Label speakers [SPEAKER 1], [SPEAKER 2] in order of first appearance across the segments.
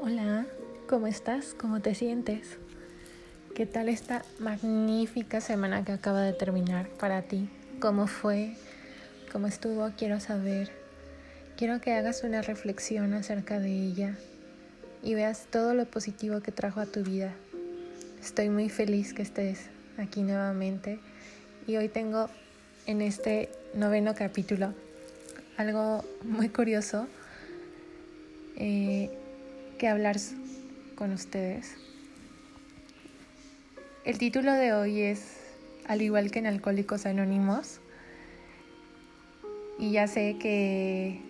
[SPEAKER 1] Hola, ¿cómo estás? ¿Cómo te sientes? ¿Qué tal esta magnífica semana que acaba de terminar para ti? ¿Cómo fue? ¿Cómo estuvo? Quiero saber. Quiero que hagas una reflexión acerca de ella y veas todo lo positivo que trajo a tu vida. Estoy muy feliz que estés aquí nuevamente y hoy tengo en este noveno capítulo algo muy curioso. Eh, que hablar con ustedes. El título de hoy es, al igual que en Alcohólicos Anónimos, y ya sé que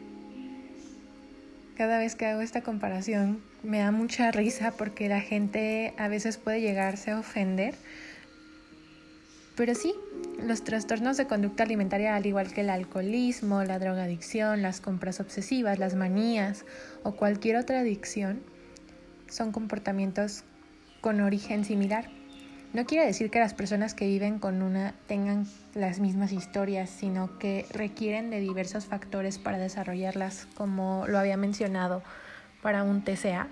[SPEAKER 1] cada vez que hago esta comparación me da mucha risa porque la gente a veces puede llegarse a ofender. Pero sí, los trastornos de conducta alimentaria, al igual que el alcoholismo, la drogadicción, las compras obsesivas, las manías o cualquier otra adicción, son comportamientos con origen similar. No quiere decir que las personas que viven con una tengan las mismas historias, sino que requieren de diversos factores para desarrollarlas, como lo había mencionado para un TCA.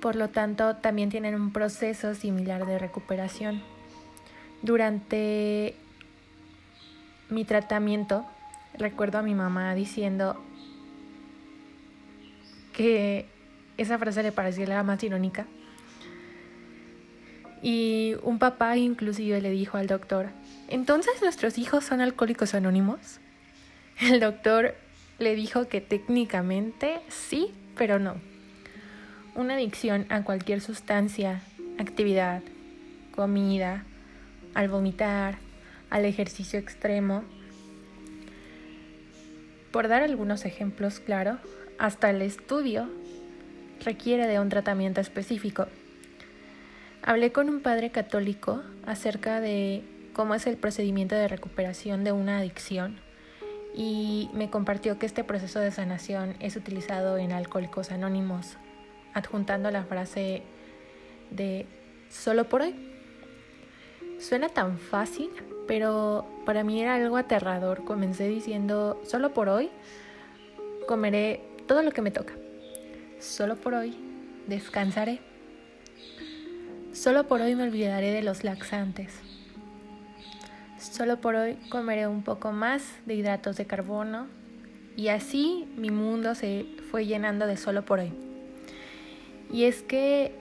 [SPEAKER 1] Por lo tanto, también tienen un proceso similar de recuperación. Durante mi tratamiento, recuerdo a mi mamá diciendo que esa frase le parecía la más irónica. Y un papá inclusive le dijo al doctor, ¿entonces nuestros hijos son alcohólicos anónimos? El doctor le dijo que técnicamente sí, pero no. Una adicción a cualquier sustancia, actividad, comida, al vomitar, al ejercicio extremo. Por dar algunos ejemplos, claro, hasta el estudio requiere de un tratamiento específico. Hablé con un padre católico acerca de cómo es el procedimiento de recuperación de una adicción y me compartió que este proceso de sanación es utilizado en Alcohólicos Anónimos, adjuntando la frase de solo por hoy. Suena tan fácil, pero para mí era algo aterrador. Comencé diciendo, solo por hoy comeré todo lo que me toca. Solo por hoy descansaré. Solo por hoy me olvidaré de los laxantes. Solo por hoy comeré un poco más de hidratos de carbono y así mi mundo se fue llenando de solo por hoy. Y es que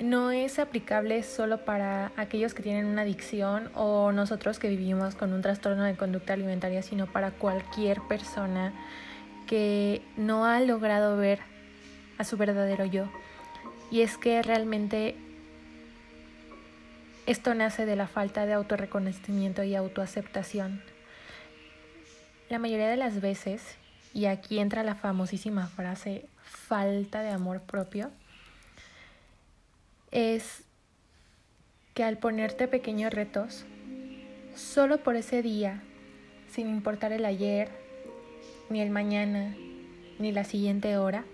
[SPEAKER 1] no es aplicable solo para aquellos que tienen una adicción o nosotros que vivimos con un trastorno de conducta alimentaria, sino para cualquier persona que no ha logrado ver a su verdadero yo. Y es que realmente esto nace de la falta de autorreconocimiento y autoaceptación. La mayoría de las veces, y aquí entra la famosísima frase falta de amor propio, es que al ponerte pequeños retos, solo por ese día, sin importar el ayer, ni el mañana, ni la siguiente hora,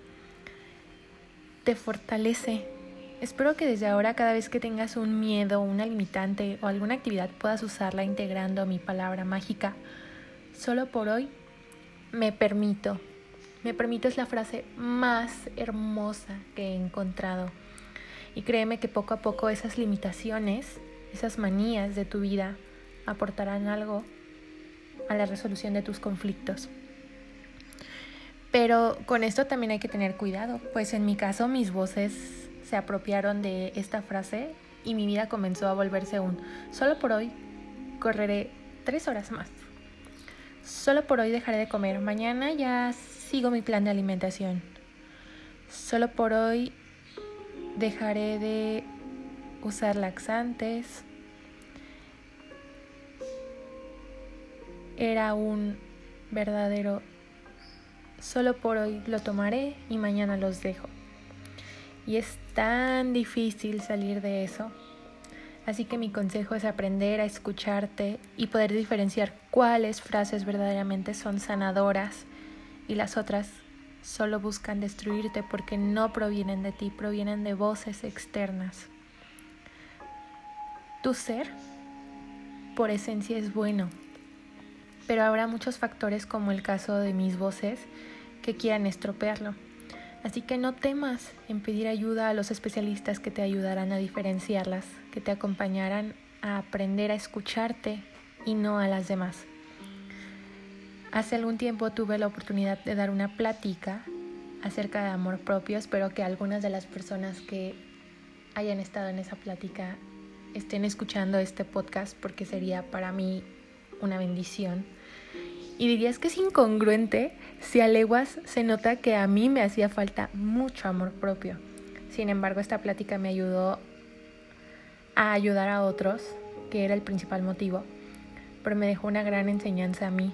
[SPEAKER 1] te fortalece. Espero que desde ahora cada vez que tengas un miedo, una limitante o alguna actividad puedas usarla integrando mi palabra mágica. Solo por hoy me permito. Me permito es la frase más hermosa que he encontrado y créeme que poco a poco esas limitaciones, esas manías de tu vida aportarán algo a la resolución de tus conflictos. Pero con esto también hay que tener cuidado, pues en mi caso mis voces se apropiaron de esta frase y mi vida comenzó a volverse un solo por hoy correré tres horas más. Solo por hoy dejaré de comer. Mañana ya sigo mi plan de alimentación. Solo por hoy dejaré de usar laxantes. Era un verdadero, solo por hoy lo tomaré y mañana los dejo. Y es tan difícil salir de eso. Así que mi consejo es aprender a escucharte y poder diferenciar cuáles frases verdaderamente son sanadoras y las otras solo buscan destruirte porque no provienen de ti, provienen de voces externas. Tu ser, por esencia, es bueno, pero habrá muchos factores como el caso de mis voces que quieran estropearlo. Así que no temas en pedir ayuda a los especialistas que te ayudarán a diferenciarlas, que te acompañarán a aprender a escucharte y no a las demás. Hace algún tiempo tuve la oportunidad de dar una plática acerca de amor propio. Espero que algunas de las personas que hayan estado en esa plática estén escuchando este podcast porque sería para mí una bendición. Y dirías que es incongruente si a leguas se nota que a mí me hacía falta mucho amor propio. Sin embargo, esta plática me ayudó a ayudar a otros, que era el principal motivo, pero me dejó una gran enseñanza a mí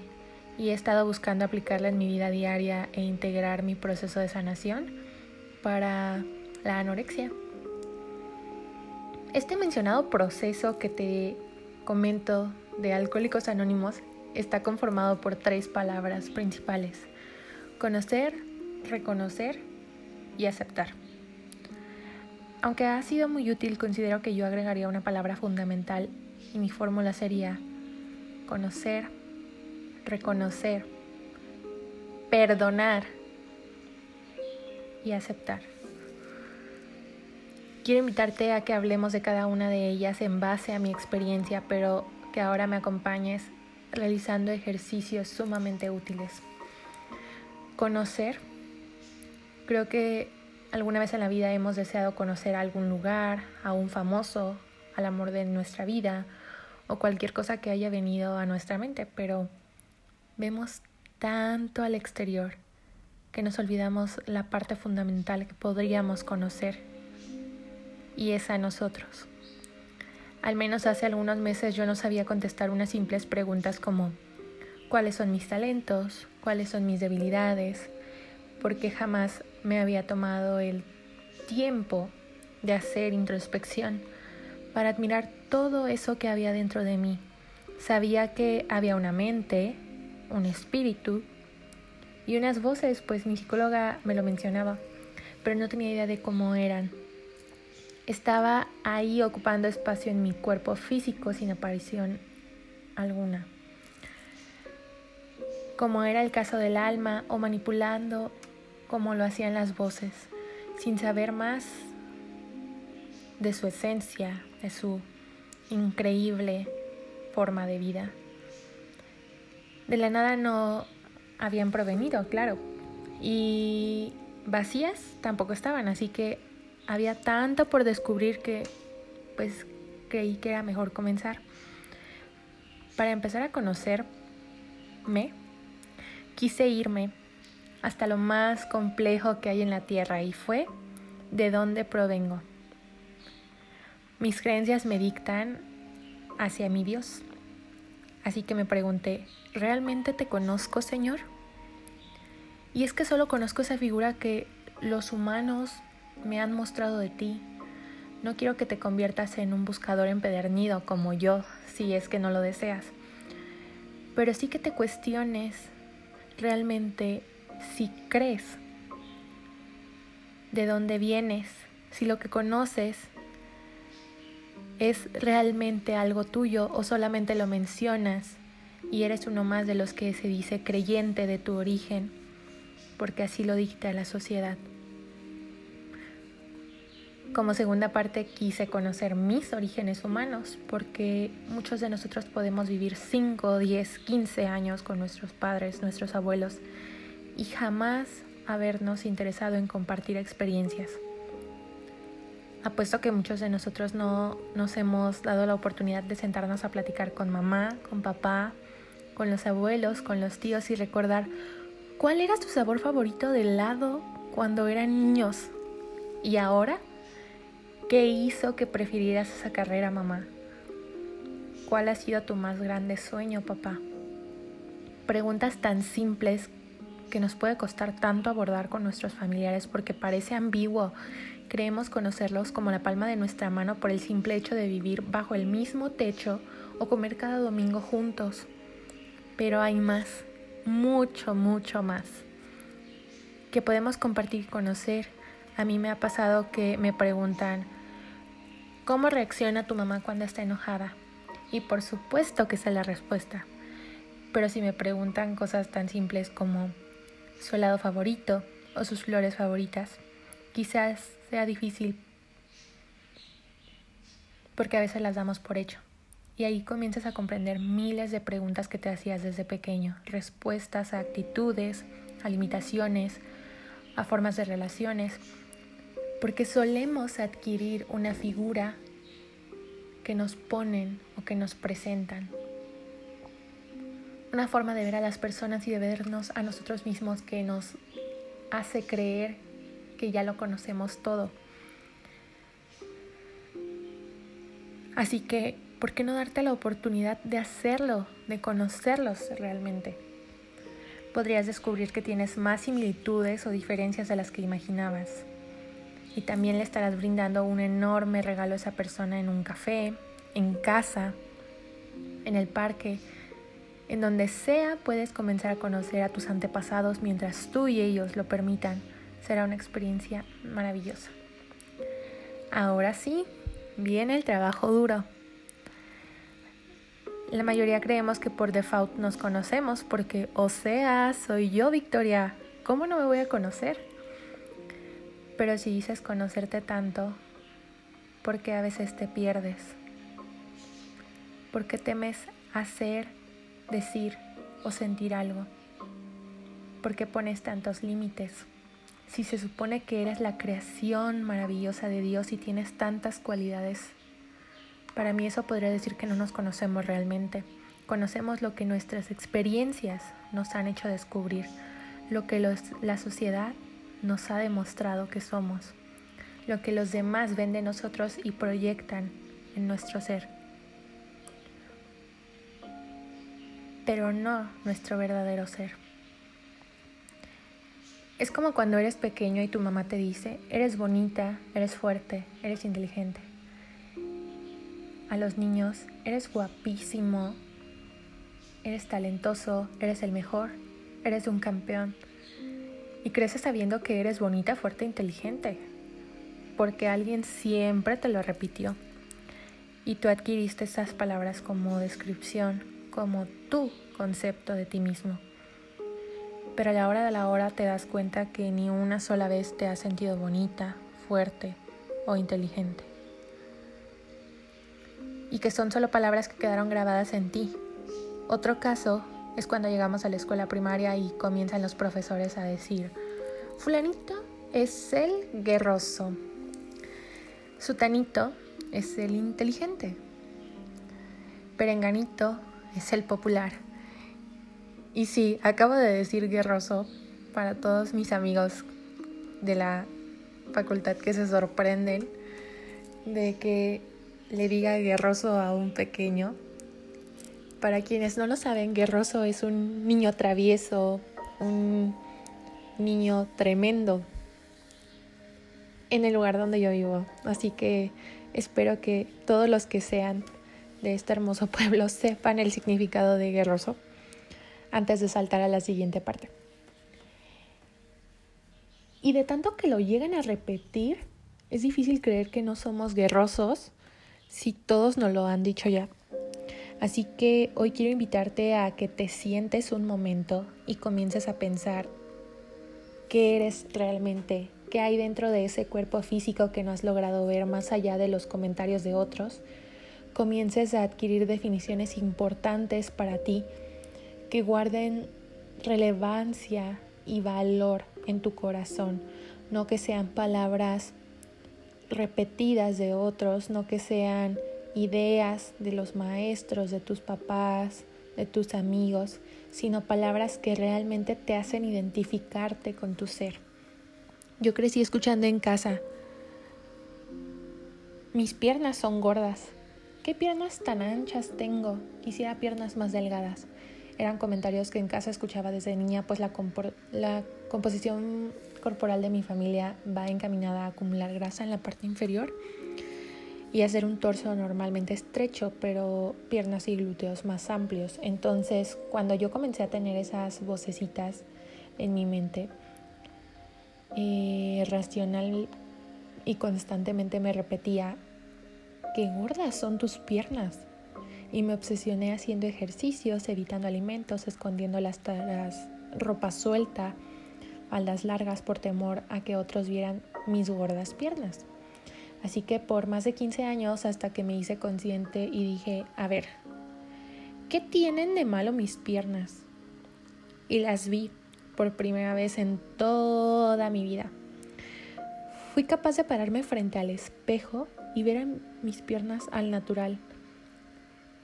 [SPEAKER 1] y he estado buscando aplicarla en mi vida diaria e integrar mi proceso de sanación para la anorexia. Este mencionado proceso que te comento de Alcohólicos Anónimos está conformado por tres palabras principales. Conocer, reconocer y aceptar. Aunque ha sido muy útil, considero que yo agregaría una palabra fundamental y mi fórmula sería conocer, reconocer, perdonar y aceptar. Quiero invitarte a que hablemos de cada una de ellas en base a mi experiencia, pero que ahora me acompañes realizando ejercicios sumamente útiles. Conocer. Creo que alguna vez en la vida hemos deseado conocer algún lugar, a un famoso, al amor de nuestra vida o cualquier cosa que haya venido a nuestra mente, pero vemos tanto al exterior que nos olvidamos la parte fundamental que podríamos conocer y es a nosotros. Al menos hace algunos meses yo no sabía contestar unas simples preguntas como ¿cuáles son mis talentos? ¿Cuáles son mis debilidades? Porque jamás me había tomado el tiempo de hacer introspección para admirar todo eso que había dentro de mí. Sabía que había una mente, un espíritu y unas voces, pues mi psicóloga me lo mencionaba, pero no tenía idea de cómo eran. Estaba ahí ocupando espacio en mi cuerpo físico sin aparición alguna, como era el caso del alma o manipulando como lo hacían las voces, sin saber más de su esencia, de su increíble forma de vida. De la nada no habían provenido, claro, y vacías tampoco estaban, así que había tanto por descubrir que pues creí que era mejor comenzar. Para empezar a conocerme, quise irme hasta lo más complejo que hay en la tierra y fue de dónde provengo. Mis creencias me dictan hacia mi Dios. Así que me pregunté, ¿realmente te conozco, Señor? Y es que solo conozco esa figura que los humanos me han mostrado de ti. No quiero que te conviertas en un buscador empedernido como yo, si es que no lo deseas. Pero sí que te cuestiones realmente si crees de dónde vienes, si lo que conoces es realmente algo tuyo o solamente lo mencionas y eres uno más de los que se dice creyente de tu origen, porque así lo dicta la sociedad. Como segunda parte quise conocer mis orígenes humanos, porque muchos de nosotros podemos vivir 5, 10, 15 años con nuestros padres, nuestros abuelos, y jamás habernos interesado en compartir experiencias. Apuesto que muchos de nosotros no nos hemos dado la oportunidad de sentarnos a platicar con mamá, con papá, con los abuelos, con los tíos y recordar cuál era tu sabor favorito de helado cuando eran niños. ¿Y ahora? ¿Qué hizo que prefirieras esa carrera, mamá? ¿Cuál ha sido tu más grande sueño, papá? Preguntas tan simples que nos puede costar tanto abordar con nuestros familiares porque parece ambiguo. Creemos conocerlos como la palma de nuestra mano por el simple hecho de vivir bajo el mismo techo o comer cada domingo juntos. Pero hay más, mucho, mucho más, que podemos compartir y conocer. A mí me ha pasado que me preguntan, ¿cómo reacciona tu mamá cuando está enojada? Y por supuesto que sé la respuesta. Pero si me preguntan cosas tan simples como, su helado favorito o sus flores favoritas. Quizás sea difícil porque a veces las damos por hecho. Y ahí comienzas a comprender miles de preguntas que te hacías desde pequeño, respuestas a actitudes, a limitaciones, a formas de relaciones, porque solemos adquirir una figura que nos ponen o que nos presentan. Una forma de ver a las personas y de vernos a nosotros mismos que nos hace creer que ya lo conocemos todo. Así que, ¿por qué no darte la oportunidad de hacerlo, de conocerlos realmente? Podrías descubrir que tienes más similitudes o diferencias de las que imaginabas. Y también le estarás brindando un enorme regalo a esa persona en un café, en casa, en el parque, en donde sea puedes comenzar a conocer a tus antepasados mientras tú y ellos lo permitan. Será una experiencia maravillosa. Ahora sí, viene el trabajo duro. La mayoría creemos que por default nos conocemos porque, o sea, soy yo, Victoria. ¿Cómo no me voy a conocer? Pero si dices conocerte tanto, ¿por qué a veces te pierdes? ¿Por qué temes hacer, decir o sentir algo? ¿Por qué pones tantos límites? Si se supone que eres la creación maravillosa de Dios y tienes tantas cualidades, para mí eso podría decir que no nos conocemos realmente. Conocemos lo que nuestras experiencias nos han hecho descubrir, lo que la sociedad nos ha demostrado que somos, lo que los demás ven de nosotros y proyectan en nuestro ser, pero no nuestro verdadero ser. Es como cuando eres pequeño y tu mamá te dice, eres bonita, eres fuerte, eres inteligente. A los niños, eres guapísimo, eres talentoso, eres el mejor, eres un campeón. Y creces sabiendo que eres bonita, fuerte, inteligente, porque alguien siempre te lo repitió. Y tú adquiriste esas palabras como descripción, como tu concepto de ti mismo pero a la hora de la hora te das cuenta que ni una sola vez te has sentido bonita, fuerte o inteligente. Y que son solo palabras que quedaron grabadas en ti. Otro caso es cuando llegamos a la escuela primaria y comienzan los profesores a decir, fulanito es el guerroso, sutanito es el inteligente, perenganito es el popular y sí, acabo de decir guerroso para todos mis amigos de la facultad que se sorprenden de que le diga guerroso a un pequeño. Para quienes no lo saben, guerroso es un niño travieso, un niño tremendo en el lugar donde yo vivo. Así que espero que todos los que sean de este hermoso pueblo sepan el significado de guerroso antes de saltar a la siguiente parte. Y de tanto que lo llegan a repetir, es difícil creer que no somos guerrosos si todos nos lo han dicho ya. Así que hoy quiero invitarte a que te sientes un momento y comiences a pensar qué eres realmente, qué hay dentro de ese cuerpo físico que no has logrado ver más allá de los comentarios de otros. Comiences a adquirir definiciones importantes para ti que guarden relevancia y valor en tu corazón, no que sean palabras repetidas de otros, no que sean ideas de los maestros, de tus papás, de tus amigos, sino palabras que realmente te hacen identificarte con tu ser. Yo crecí escuchando en casa, mis piernas son gordas. ¿Qué piernas tan anchas tengo? Quisiera piernas más delgadas eran comentarios que en casa escuchaba desde niña, pues la, la composición corporal de mi familia va encaminada a acumular grasa en la parte inferior y hacer un torso normalmente estrecho, pero piernas y glúteos más amplios. Entonces, cuando yo comencé a tener esas vocecitas en mi mente, eh, racional y constantemente me repetía, qué gordas son tus piernas y me obsesioné haciendo ejercicios, evitando alimentos, escondiendo las, taras, ropa suelta, faldas largas por temor a que otros vieran mis gordas piernas. Así que por más de 15 años hasta que me hice consciente y dije, a ver, ¿qué tienen de malo mis piernas? Y las vi por primera vez en toda mi vida. Fui capaz de pararme frente al espejo y ver mis piernas al natural.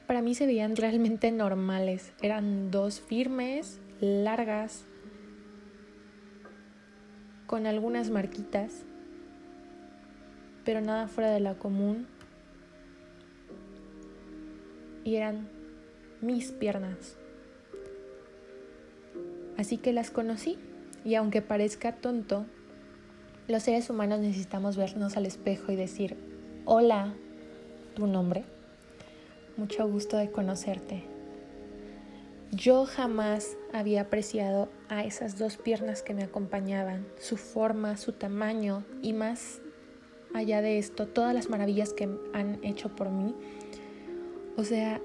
[SPEAKER 1] Para mí se veían realmente normales. Eran dos firmes, largas, con algunas marquitas pero nada fuera de la común. Y eran mis piernas. Así que las conocí y aunque parezca tonto, los seres humanos necesitamos vernos al espejo y decir, hola, tu nombre. Mucho gusto de conocerte. Yo jamás había apreciado a esas dos piernas que me acompañaban, su forma, su tamaño y más allá de esto, todas las maravillas que han hecho por mí, o sea,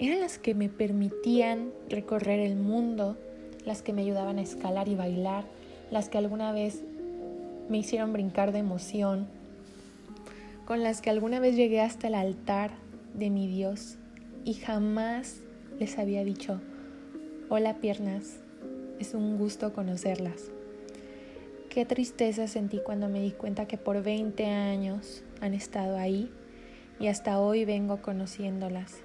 [SPEAKER 1] eran las que me permitían recorrer el mundo, las que me ayudaban a escalar y bailar, las que alguna vez me hicieron brincar de emoción, con las que alguna vez llegué hasta el altar de mi Dios y jamás les había dicho, hola piernas, es un gusto conocerlas. Qué tristeza sentí cuando me di cuenta que por 20 años han estado ahí y hasta hoy vengo conociéndolas,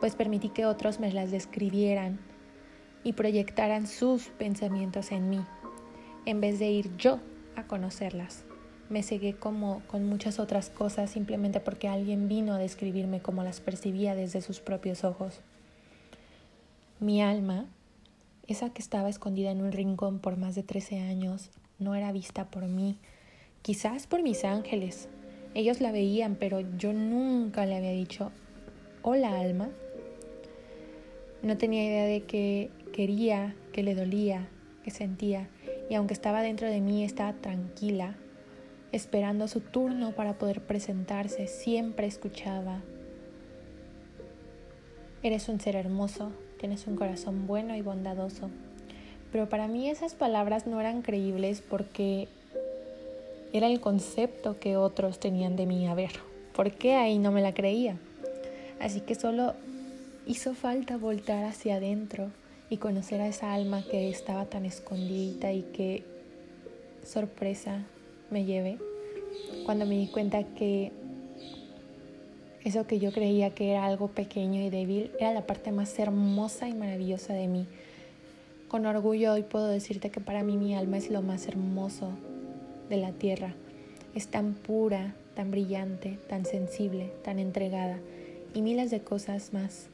[SPEAKER 1] pues permití que otros me las describieran y proyectaran sus pensamientos en mí, en vez de ir yo a conocerlas. Me cegué como con muchas otras cosas simplemente porque alguien vino a describirme como las percibía desde sus propios ojos. Mi alma, esa que estaba escondida en un rincón por más de 13 años, no era vista por mí, quizás por mis ángeles. Ellos la veían, pero yo nunca le había dicho, hola alma. No tenía idea de que quería, que le dolía, que sentía, y aunque estaba dentro de mí, estaba tranquila, esperando su turno para poder presentarse, siempre escuchaba. Eres un ser hermoso, tienes un corazón bueno y bondadoso. Pero para mí esas palabras no eran creíbles porque era el concepto que otros tenían de mí. A ver, ¿por qué ahí no me la creía? Así que solo hizo falta voltar hacia adentro y conocer a esa alma que estaba tan escondida y que sorpresa me llevé cuando me di cuenta que eso que yo creía que era algo pequeño y débil era la parte más hermosa y maravillosa de mí con orgullo hoy puedo decirte que para mí mi alma es lo más hermoso de la tierra. Es tan pura, tan brillante, tan sensible, tan entregada y miles de cosas más.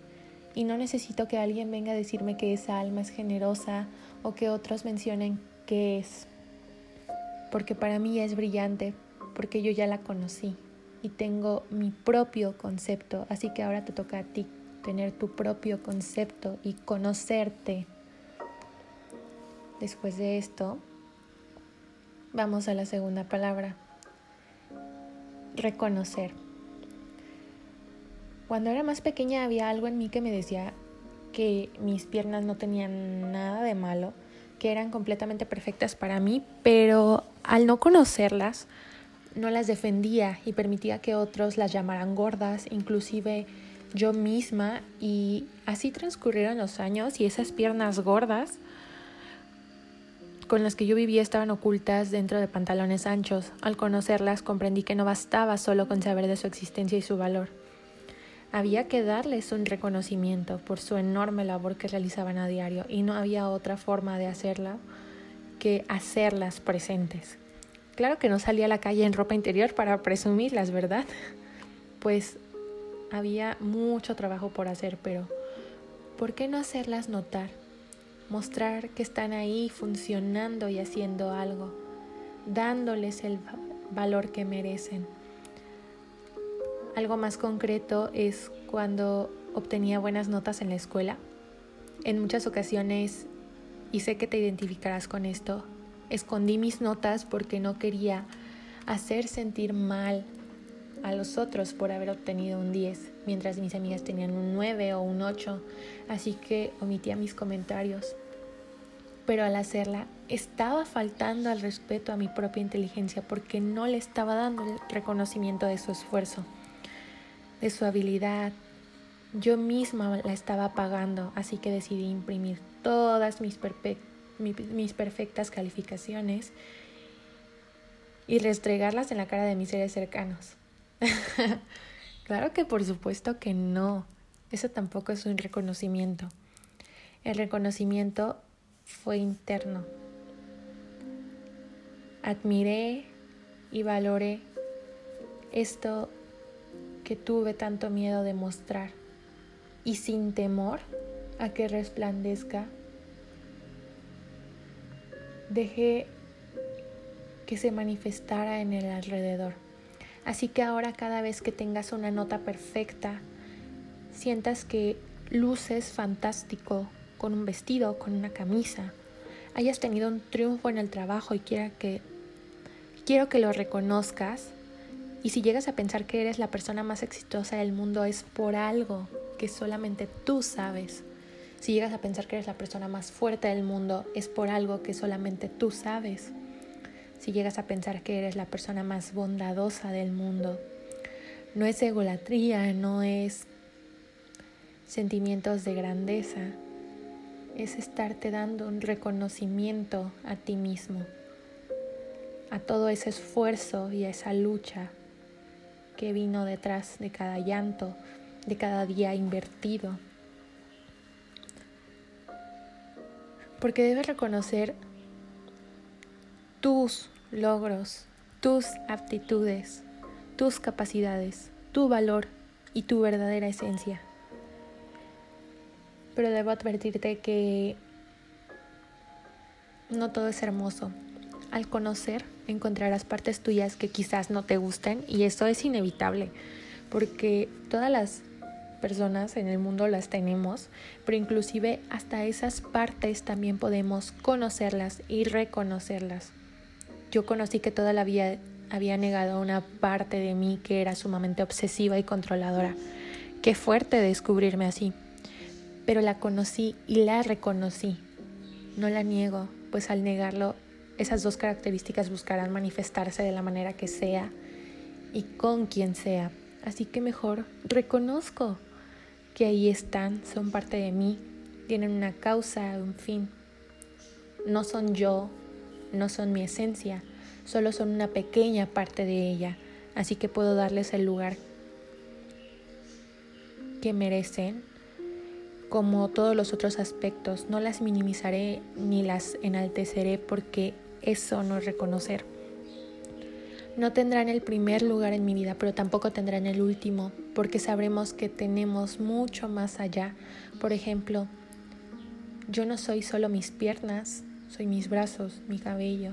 [SPEAKER 1] Y no necesito que alguien venga a decirme que esa alma es generosa o que otros mencionen que es. Porque para mí es brillante, porque yo ya la conocí y tengo mi propio concepto. Así que ahora te toca a ti tener tu propio concepto y conocerte. Después de esto, vamos a la segunda palabra, reconocer. Cuando era más pequeña había algo en mí que me decía que mis piernas no tenían nada de malo, que eran completamente perfectas para mí, pero al no conocerlas, no las defendía y permitía que otros las llamaran gordas, inclusive yo misma, y así transcurrieron los años y esas piernas gordas con las que yo vivía estaban ocultas dentro de pantalones anchos. Al conocerlas comprendí que no bastaba solo con saber de su existencia y su valor. Había que darles un reconocimiento por su enorme labor que realizaban a diario y no había otra forma de hacerla que hacerlas presentes. Claro que no salía a la calle en ropa interior para presumirlas, ¿verdad? Pues había mucho trabajo por hacer, pero ¿por qué no hacerlas notar? mostrar que están ahí funcionando y haciendo algo, dándoles el valor que merecen. Algo más concreto es cuando obtenía buenas notas en la escuela. En muchas ocasiones, y sé que te identificarás con esto, escondí mis notas porque no quería hacer sentir mal a los otros por haber obtenido un 10, mientras mis amigas tenían un 9 o un 8, así que omitía mis comentarios. pero al hacerla estaba faltando al respeto a mi propia inteligencia porque no le estaba dando el reconocimiento de su esfuerzo, de su habilidad. Yo misma la estaba pagando, así que decidí imprimir todas mis, mis perfectas calificaciones y restregarlas en la cara de mis seres cercanos. claro que por supuesto que no. Eso tampoco es un reconocimiento. El reconocimiento fue interno. Admiré y valoré esto que tuve tanto miedo de mostrar y sin temor a que resplandezca, dejé que se manifestara en el alrededor. Así que ahora cada vez que tengas una nota perfecta, sientas que luces fantástico con un vestido, con una camisa, hayas tenido un triunfo en el trabajo y quiera que quiero que lo reconozcas y si llegas a pensar que eres la persona más exitosa del mundo es por algo que solamente tú sabes. Si llegas a pensar que eres la persona más fuerte del mundo es por algo que solamente tú sabes. Si llegas a pensar que eres la persona más bondadosa del mundo, no es egolatría, no es sentimientos de grandeza, es estarte dando un reconocimiento a ti mismo, a todo ese esfuerzo y a esa lucha que vino detrás de cada llanto, de cada día invertido. Porque debes reconocer tus logros, tus aptitudes, tus capacidades, tu valor y tu verdadera esencia pero debo advertirte que no todo es hermoso. Al conocer encontrarás partes tuyas que quizás no te gusten y eso es inevitable, porque todas las personas en el mundo las tenemos, pero inclusive hasta esas partes también podemos conocerlas y reconocerlas. Yo conocí que toda la vida había negado una parte de mí que era sumamente obsesiva y controladora. Qué fuerte descubrirme así pero la conocí y la reconocí. No la niego, pues al negarlo, esas dos características buscarán manifestarse de la manera que sea y con quien sea. Así que mejor reconozco que ahí están, son parte de mí, tienen una causa, un fin. No son yo, no son mi esencia, solo son una pequeña parte de ella, así que puedo darles el lugar que merecen como todos los otros aspectos. No las minimizaré ni las enalteceré porque eso no es reconocer. No tendrán el primer lugar en mi vida, pero tampoco tendrán el último, porque sabremos que tenemos mucho más allá. Por ejemplo, yo no soy solo mis piernas, soy mis brazos, mi cabello,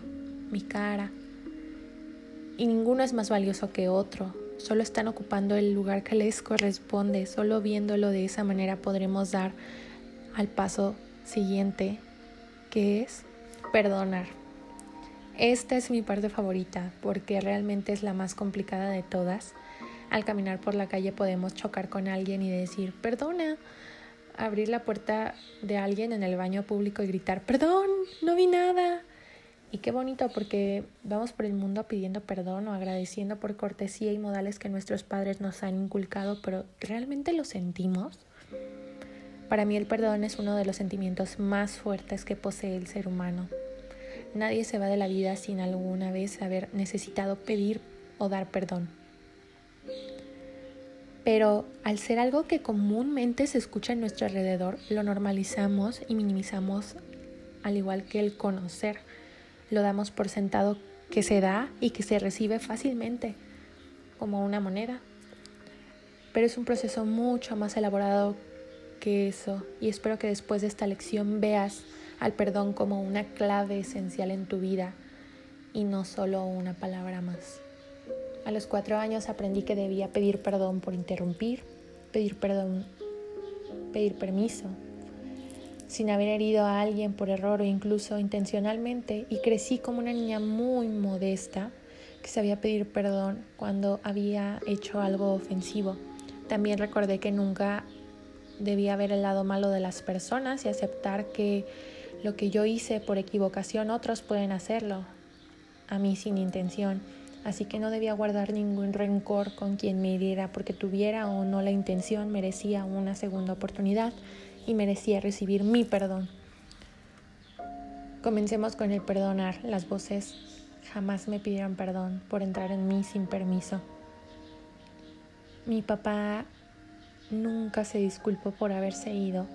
[SPEAKER 1] mi cara. Y ninguno es más valioso que otro solo están ocupando el lugar que les corresponde, solo viéndolo de esa manera podremos dar al paso siguiente, que es perdonar. Esta es mi parte favorita porque realmente es la más complicada de todas. Al caminar por la calle podemos chocar con alguien y decir, perdona, abrir la puerta de alguien en el baño público y gritar, perdón, no vi nada. Y qué bonito porque vamos por el mundo pidiendo perdón o agradeciendo por cortesía y modales que nuestros padres nos han inculcado, pero ¿realmente lo sentimos? Para mí el perdón es uno de los sentimientos más fuertes que posee el ser humano. Nadie se va de la vida sin alguna vez haber necesitado pedir o dar perdón. Pero al ser algo que comúnmente se escucha en nuestro alrededor, lo normalizamos y minimizamos al igual que el conocer lo damos por sentado que se da y que se recibe fácilmente, como una moneda. Pero es un proceso mucho más elaborado que eso y espero que después de esta lección veas al perdón como una clave esencial en tu vida y no solo una palabra más. A los cuatro años aprendí que debía pedir perdón por interrumpir, pedir perdón, pedir permiso, sin haber herido a alguien por error o incluso intencionalmente y crecí como una niña muy modesta que sabía pedir perdón cuando había hecho algo ofensivo. También recordé que nunca debía ver el lado malo de las personas y aceptar que Lo que yo hice por equivocación, otros pueden hacerlo, a mí sin intención. Así que no debía guardar ningún rencor con quien me hiriera, porque tuviera o no la intención, merecía una segunda oportunidad y merecía recibir mi perdón. Comencemos con el perdonar. Las voces jamás me pidieron perdón por entrar en mí sin permiso. Mi papá nunca se disculpó por haberse ido.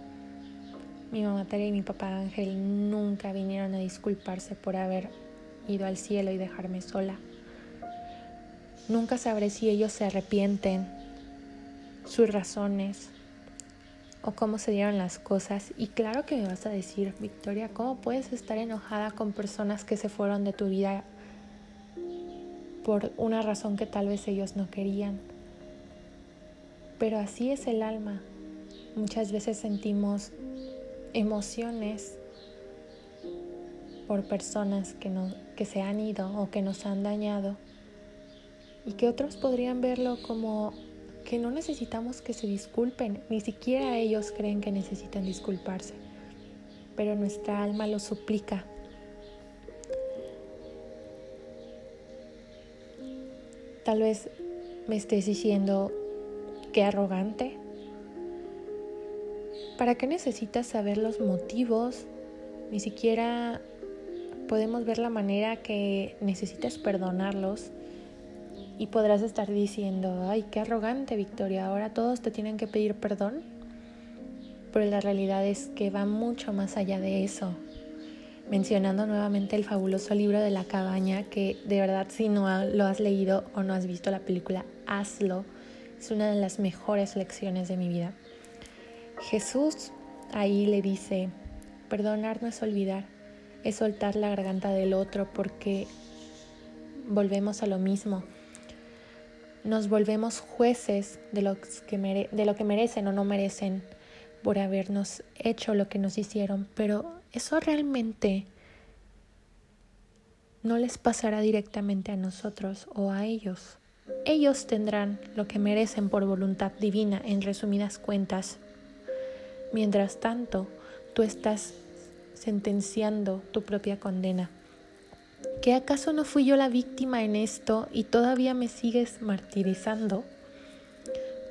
[SPEAKER 1] Mi mamá Tere y mi papá Ángel nunca vinieron a disculparse por haber ido al cielo y dejarme sola. Nunca sabré si ellos se arrepienten, sus razones o cómo se dieron las cosas. Y claro que me vas a decir, Victoria, ¿cómo puedes estar enojada con personas que se fueron de tu vida por una razón que tal vez ellos no querían? Pero así es el alma. Muchas veces sentimos emociones por personas que, no, que se han ido o que nos han dañado y que otros podrían verlo como que no necesitamos que se disculpen, ni siquiera ellos creen que necesitan disculparse, pero nuestra alma lo suplica. Tal vez me estés diciendo, qué arrogante. ¿Para qué necesitas saber los motivos? Ni siquiera podemos ver la manera que necesitas perdonarlos y podrás estar diciendo, ay, qué arrogante Victoria, ahora todos te tienen que pedir perdón. Pero la realidad es que va mucho más allá de eso. Mencionando nuevamente el fabuloso libro de la cabaña, que de verdad si no lo has leído o no has visto la película, hazlo. Es una de las mejores lecciones de mi vida. Jesús ahí le dice, perdonar no es olvidar, es soltar la garganta del otro porque volvemos a lo mismo nos volvemos jueces de lo, que merecen o no merecen por habernos hecho lo que nos hicieron, pero eso realmente no les pasará directamente a nosotros o a ellos. Ellos tendrán lo que merecen por voluntad divina, en resumidas cuentas. Mientras tanto, tú estás sentenciando tu propia condena. ¿Que acaso no fui yo la víctima en esto y todavía me sigues martirizando?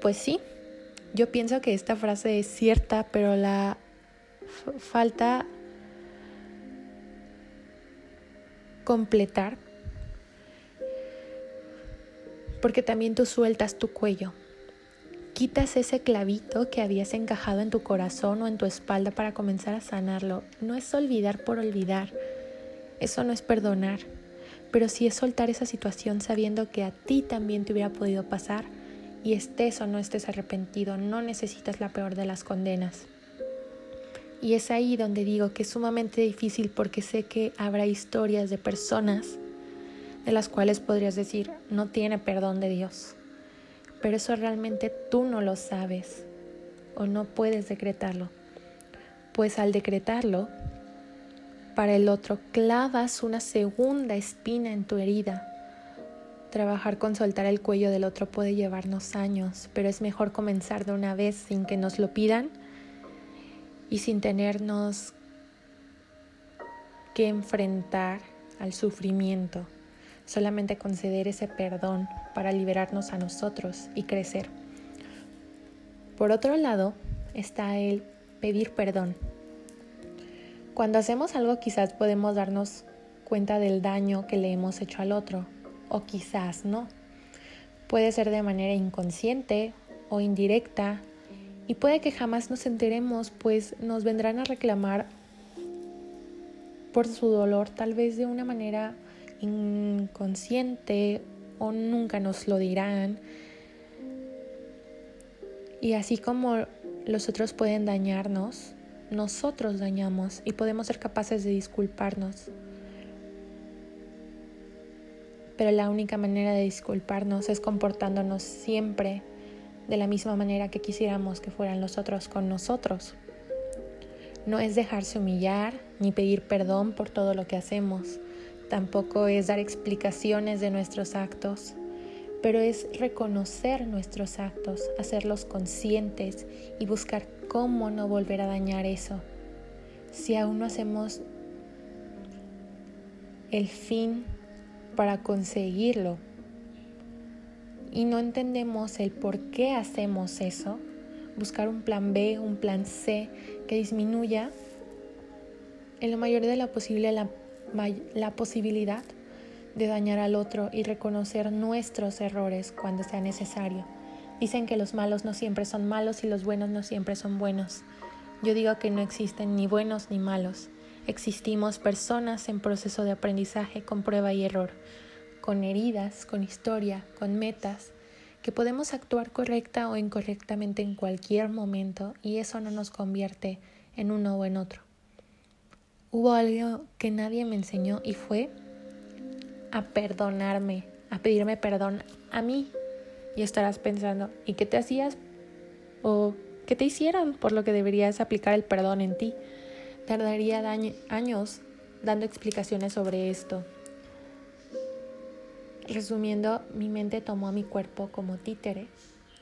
[SPEAKER 1] Pues sí, yo pienso que esta frase es cierta, pero la falta completar porque también tú sueltas tu cuello. Quitas ese clavito que habías encajado en tu corazón o en tu espalda para comenzar a sanarlo. No es olvidar por olvidar eso no es perdonar, pero sí es soltar esa situación sabiendo que a ti también te hubiera podido pasar y estés o no estés arrepentido, no necesitas la peor de las condenas. Y es ahí donde digo que es sumamente difícil porque sé que habrá historias de personas de las cuales podrías decir, no tiene perdón de Dios. Pero eso realmente tú no lo sabes o no puedes decretarlo. Pues al decretarlo, para el otro, clavas una segunda espina en tu herida. Trabajar con soltar el cuello del otro puede llevarnos años, pero es mejor comenzar de una vez sin que nos lo pidan y sin tenernos que enfrentar al sufrimiento, solamente conceder ese perdón para liberarnos a nosotros y crecer. Por otro lado está el pedir perdón. Cuando hacemos algo quizás podemos darnos cuenta del daño que le hemos hecho al otro, o quizás no. Puede ser de manera inconsciente o indirecta, y puede que jamás nos enteremos, pues nos vendrán a reclamar por su dolor, tal vez de una manera inconsciente o nunca nos lo dirán. Y así como los otros pueden dañarnos, nosotros dañamos y podemos ser capaces de disculparnos. Pero la única manera de disculparnos es comportándonos siempre de la misma manera que quisiéramos que fueran los otros con nosotros. No es dejarse humillar ni pedir perdón por todo lo que hacemos. Tampoco es dar explicaciones de nuestros actos pero es reconocer nuestros actos, hacerlos conscientes y buscar cómo no volver a dañar eso. si aún no hacemos el fin para conseguirlo y no entendemos el por qué hacemos eso, buscar un plan B, un plan C que disminuya en lo mayor de la posible la, la posibilidad de dañar al otro y reconocer nuestros errores cuando sea necesario. Dicen que los malos no siempre son malos y los buenos no siempre son buenos. Yo digo que no existen ni buenos ni malos. Existimos personas en proceso de aprendizaje con prueba y error, con heridas, con historia, con metas, que podemos actuar correcta o incorrectamente en cualquier momento y eso no nos convierte en uno o en otro. Hubo algo que nadie me enseñó y fue a perdonarme, a pedirme perdón a mí. Y estarás pensando, ¿y qué te hacías? ¿O qué te hicieron por lo que deberías aplicar el perdón en ti? Tardaría años dando explicaciones sobre esto. Resumiendo, mi mente tomó a mi cuerpo como títere,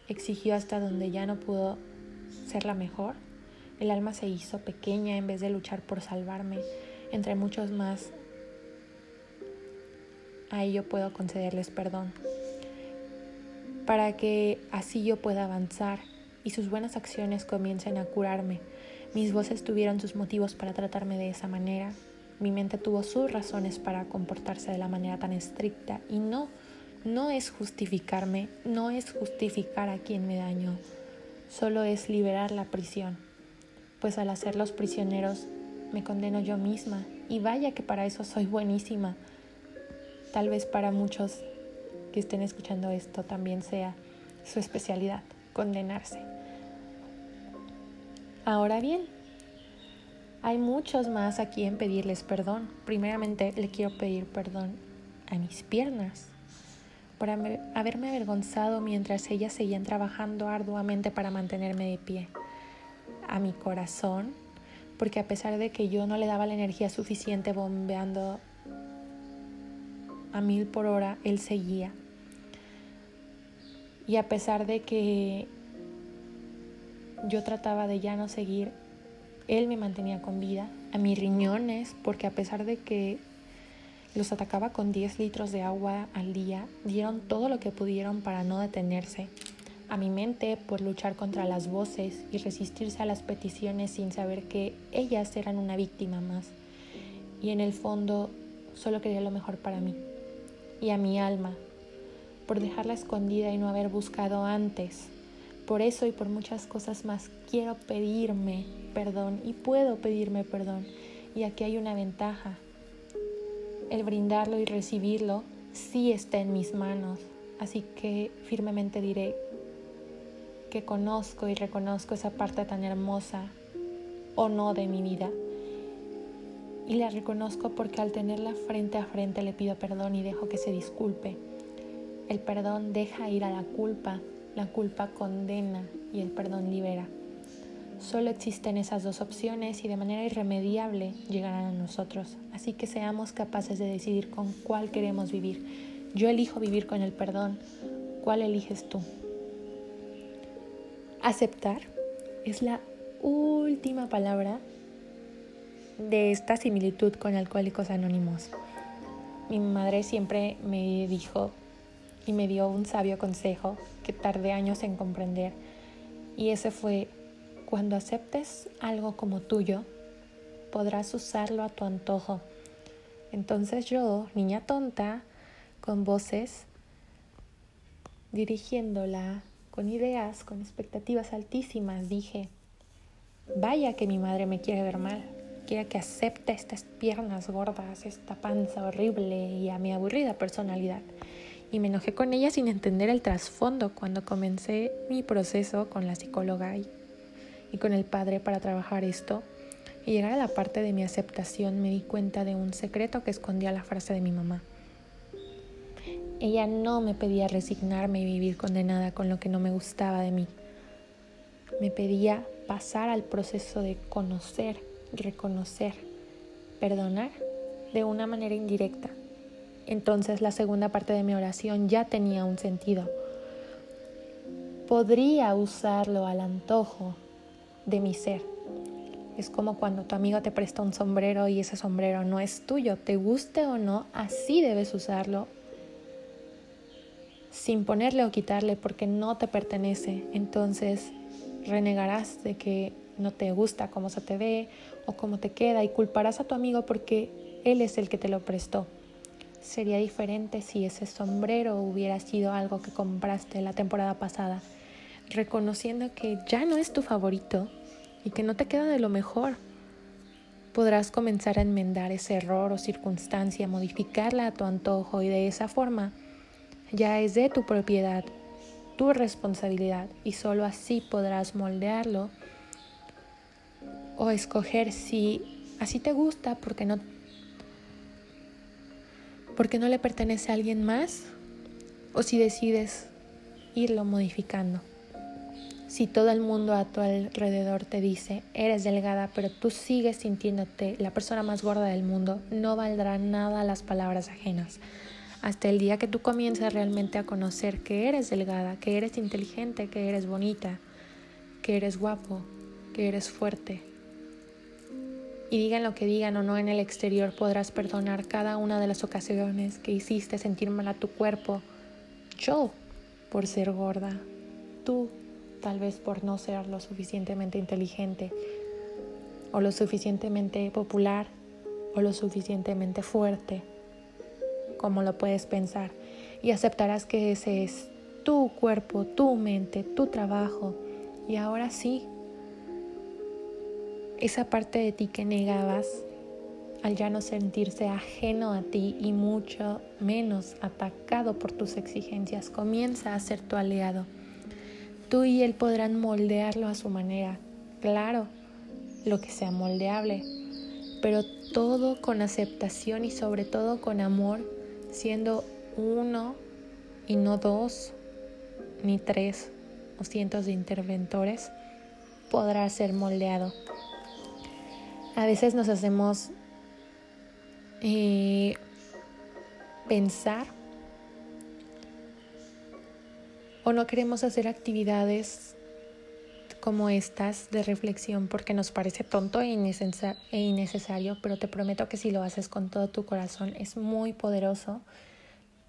[SPEAKER 1] exigió hasta donde ya no pudo ser la mejor. El alma se hizo pequeña en vez de luchar por salvarme, entre muchos más a ello puedo concederles perdón, para que así yo pueda avanzar y sus buenas acciones comiencen a curarme. Mis voces tuvieron sus motivos para tratarme de esa manera, mi mente tuvo sus razones para comportarse de la manera tan estricta y no, no es justificarme, no es justificar a quien me dañó, solo es liberar la prisión, pues al hacerlos prisioneros me condeno yo misma y vaya que para eso soy buenísima Tal vez para muchos que estén escuchando esto también sea su especialidad, condenarse. Ahora bien, hay muchos más aquí en pedirles perdón. Primeramente le quiero pedir perdón a mis piernas por haberme avergonzado mientras ellas seguían trabajando arduamente para mantenerme de pie. A mi corazón, porque a pesar de que yo no le daba la energía suficiente bombeando a mil por hora, él seguía. Y a pesar de que yo trataba de ya no seguir, él me mantenía con vida. A mis riñones, porque a pesar de que los atacaba con 10 litros de agua al día, dieron todo lo que pudieron para no detenerse. A mi mente por luchar contra las voces y resistirse a las peticiones sin saber que ellas eran una víctima más. Y en el fondo solo quería lo mejor para mí y a mi alma, por dejarla escondida y no haber buscado antes. Por eso y por muchas cosas más quiero pedirme perdón y puedo pedirme perdón. Y aquí hay una ventaja. El brindarlo y recibirlo sí está en mis manos. Así que firmemente diré que conozco y reconozco esa parte tan hermosa o no de mi vida y la reconozco porque al tenerla frente a frente le pido perdón y dejo que se disculpe. El perdón deja ir a la culpa, la culpa condena y el perdón libera. Solo existen esas dos opciones y de manera irremediable llegarán a nosotros. Así que seamos capaces de decidir con cuál queremos vivir. Yo elijo vivir con el perdón. ¿Cuál eliges tú? Aceptar es la última palabra de esta similitud con Alcohólicos Anónimos. Mi madre siempre me dijo y me dio un sabio consejo que tardé años en comprender y ese fue cuando aceptes algo como tuyo podrás usarlo a tu antojo. Entonces yo, niña tonta, con voces, dirigiéndola, con ideas, con expectativas altísimas, dije, vaya que mi madre me quiere ver mal quiera que acepte estas piernas gordas, esta panza horrible y a mi aburrida personalidad. Y me enojé con ella sin entender el trasfondo cuando comencé mi proceso con la psicóloga y, y con el padre para trabajar esto. Y llegar a la parte de mi aceptación me di cuenta de un secreto que escondía la frase de mi mamá. Ella no me pedía resignarme y vivir condenada con lo que no me gustaba de mí. Me pedía pasar al proceso de conocer reconocer, perdonar de una manera indirecta. Entonces la segunda parte de mi oración ya tenía un sentido. Podría usarlo al antojo de mi ser. Es como cuando tu amigo te presta un sombrero y ese sombrero no es tuyo. Te guste o no, así debes usarlo sin ponerle o quitarle porque no te pertenece. Entonces renegarás de que no te gusta cómo se te ve o cómo te queda y culparás a tu amigo porque él es el que te lo prestó. Sería diferente si ese sombrero hubiera sido algo que compraste la temporada pasada, reconociendo que ya no es tu favorito y que no te queda de lo mejor. Podrás comenzar a enmendar ese error o circunstancia, modificarla a tu antojo y de esa forma ya es de tu propiedad, tu responsabilidad y solo así podrás moldearlo o escoger si así te gusta porque no porque no le pertenece a alguien más o si decides irlo modificando. Si todo el mundo a tu alrededor te dice, eres delgada, pero tú sigues sintiéndote la persona más gorda del mundo, no valdrá nada las palabras ajenas. Hasta el día que tú comiences realmente a conocer que eres delgada, que eres inteligente, que eres bonita, que eres guapo, que eres fuerte, y digan lo que digan o no en el exterior, podrás perdonar cada una de las ocasiones que hiciste sentir mal a tu cuerpo. Yo por ser gorda, tú tal vez por no ser lo suficientemente inteligente o lo suficientemente popular o lo suficientemente fuerte como lo puedes pensar y aceptarás que ese es tu cuerpo, tu mente, tu trabajo y ahora sí esa parte de ti que negabas al ya no sentirse ajeno a ti y mucho menos atacado por tus exigencias, comienza a ser tu aliado. Tú y él podrán moldearlo a su manera, claro, lo que sea moldeable, pero todo con aceptación y sobre todo con amor, siendo uno y no dos, ni tres o cientos de interventores, podrá ser moldeado. A veces nos hacemos eh, pensar o no queremos hacer actividades como estas de reflexión porque nos parece tonto e, e innecesario, pero te prometo que si lo haces con todo tu corazón es muy poderoso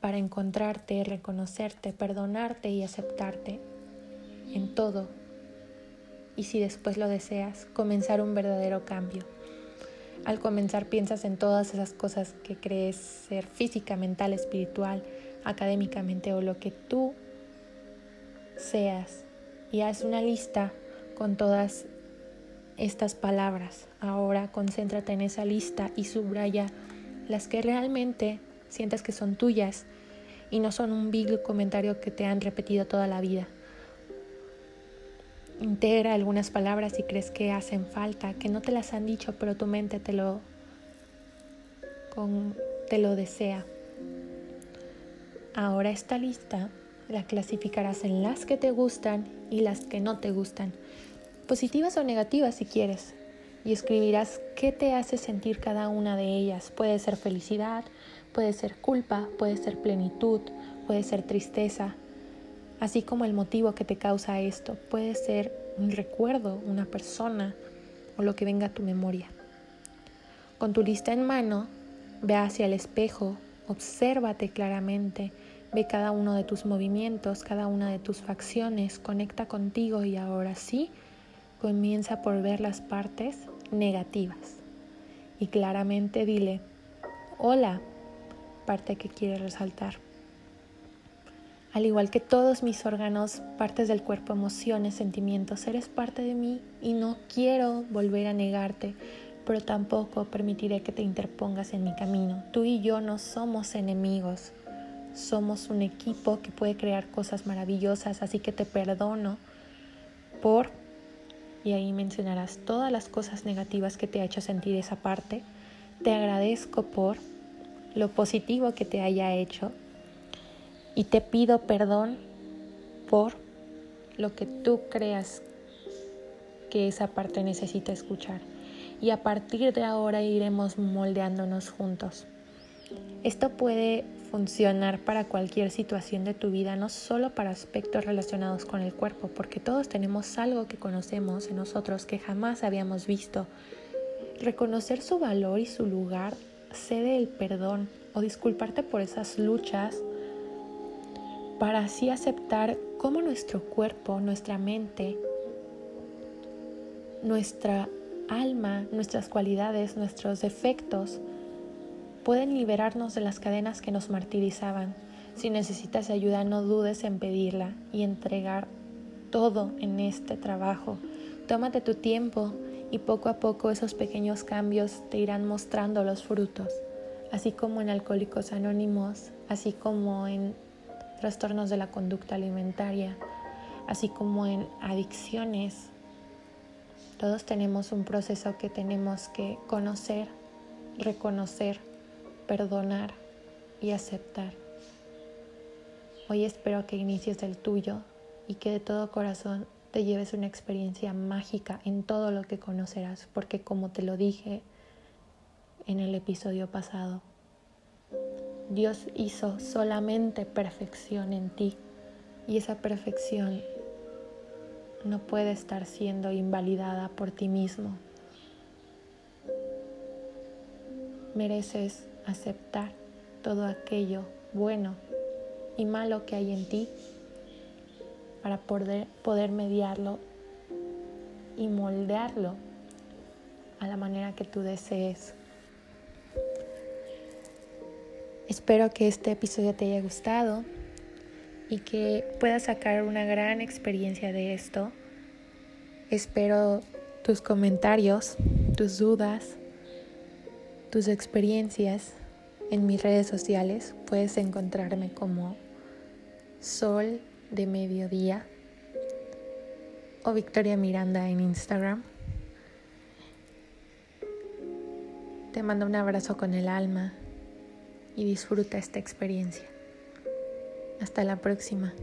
[SPEAKER 1] para encontrarte, reconocerte, perdonarte y aceptarte en todo. Y si después lo deseas, comenzar un verdadero cambio. Al comenzar piensas en todas esas cosas que crees ser física, mental, espiritual, académicamente o lo que tú seas y haz una lista con todas estas palabras. Ahora concéntrate en esa lista y subraya las que realmente sientes que son tuyas y no son un vil comentario que te han repetido toda la vida. Integra algunas palabras si crees que hacen falta, que no te las han dicho, pero tu mente te lo, te lo desea. Ahora esta lista la clasificarás en las que te gustan y las que no te gustan, positivas o negativas si quieres, y escribirás qué te hace sentir cada una de ellas. Puede ser felicidad, puede ser culpa, puede ser plenitud, puede ser tristeza, así como el motivo que te causa esto. Puede ser un recuerdo, una persona o lo que venga a tu memoria. Con tu lista en mano, ve hacia el espejo, obsérvate claramente, ve cada uno de tus movimientos, cada una de tus facciones, conecta contigo y ahora sí, comienza por ver las partes negativas. Y claramente dile, hola, parte que quiere resaltar. Al igual que todos mis órganos, partes del cuerpo, emociones, sentimientos, eres parte de mí y no quiero volver a negarte, pero tampoco permitiré que te interpongas en mi camino. Tú y yo no somos enemigos, somos un equipo que puede crear cosas maravillosas, así que te perdono por, y ahí mencionarás todas las cosas negativas que te ha hecho sentir esa parte, te agradezco por lo positivo que te haya hecho y te pido perdón por lo que tú creas que esa parte necesita escuchar. Y a partir de ahora iremos moldeándonos juntos. Esto puede funcionar para cualquier situación de tu vida, no solo para aspectos relacionados con el cuerpo, porque todos tenemos algo que conocemos en nosotros que jamás habíamos visto. Reconocer su valor y su lugar cede el perdón o disculparte por esas luchas para así aceptar cómo nuestro cuerpo, nuestra mente, nuestra alma, nuestras cualidades, nuestros defectos pueden liberarnos de las cadenas que nos martirizaban. Si necesitas ayuda, no dudes en pedirla y entregar todo en este trabajo. Tómate tu tiempo y poco a poco esos pequeños cambios te irán mostrando los frutos, así como en Alcohólicos Anónimos, así como en trastornos de la conducta alimentaria, así como en adicciones. Todos tenemos un proceso que tenemos que conocer, reconocer, perdonar y aceptar. Hoy espero que inicies el tuyo y que de todo corazón te lleves una experiencia mágica en todo lo que conocerás, porque como te lo dije en el episodio pasado, Dios hizo solamente perfección en ti y esa perfección no puede estar siendo invalidada por ti mismo. Mereces aceptar todo aquello bueno y malo que hay en ti para poder, poder mediarlo y moldearlo a la manera que tú desees. Espero que este episodio te haya gustado y que puedas sacar una gran experiencia de esto. Espero tus comentarios, tus dudas, tus experiencias en mis redes sociales. Puedes encontrarme como Sol de Mediodía o Victoria Miranda en Instagram. Te mando un abrazo con el alma y disfruta esta experiencia. Hasta la próxima.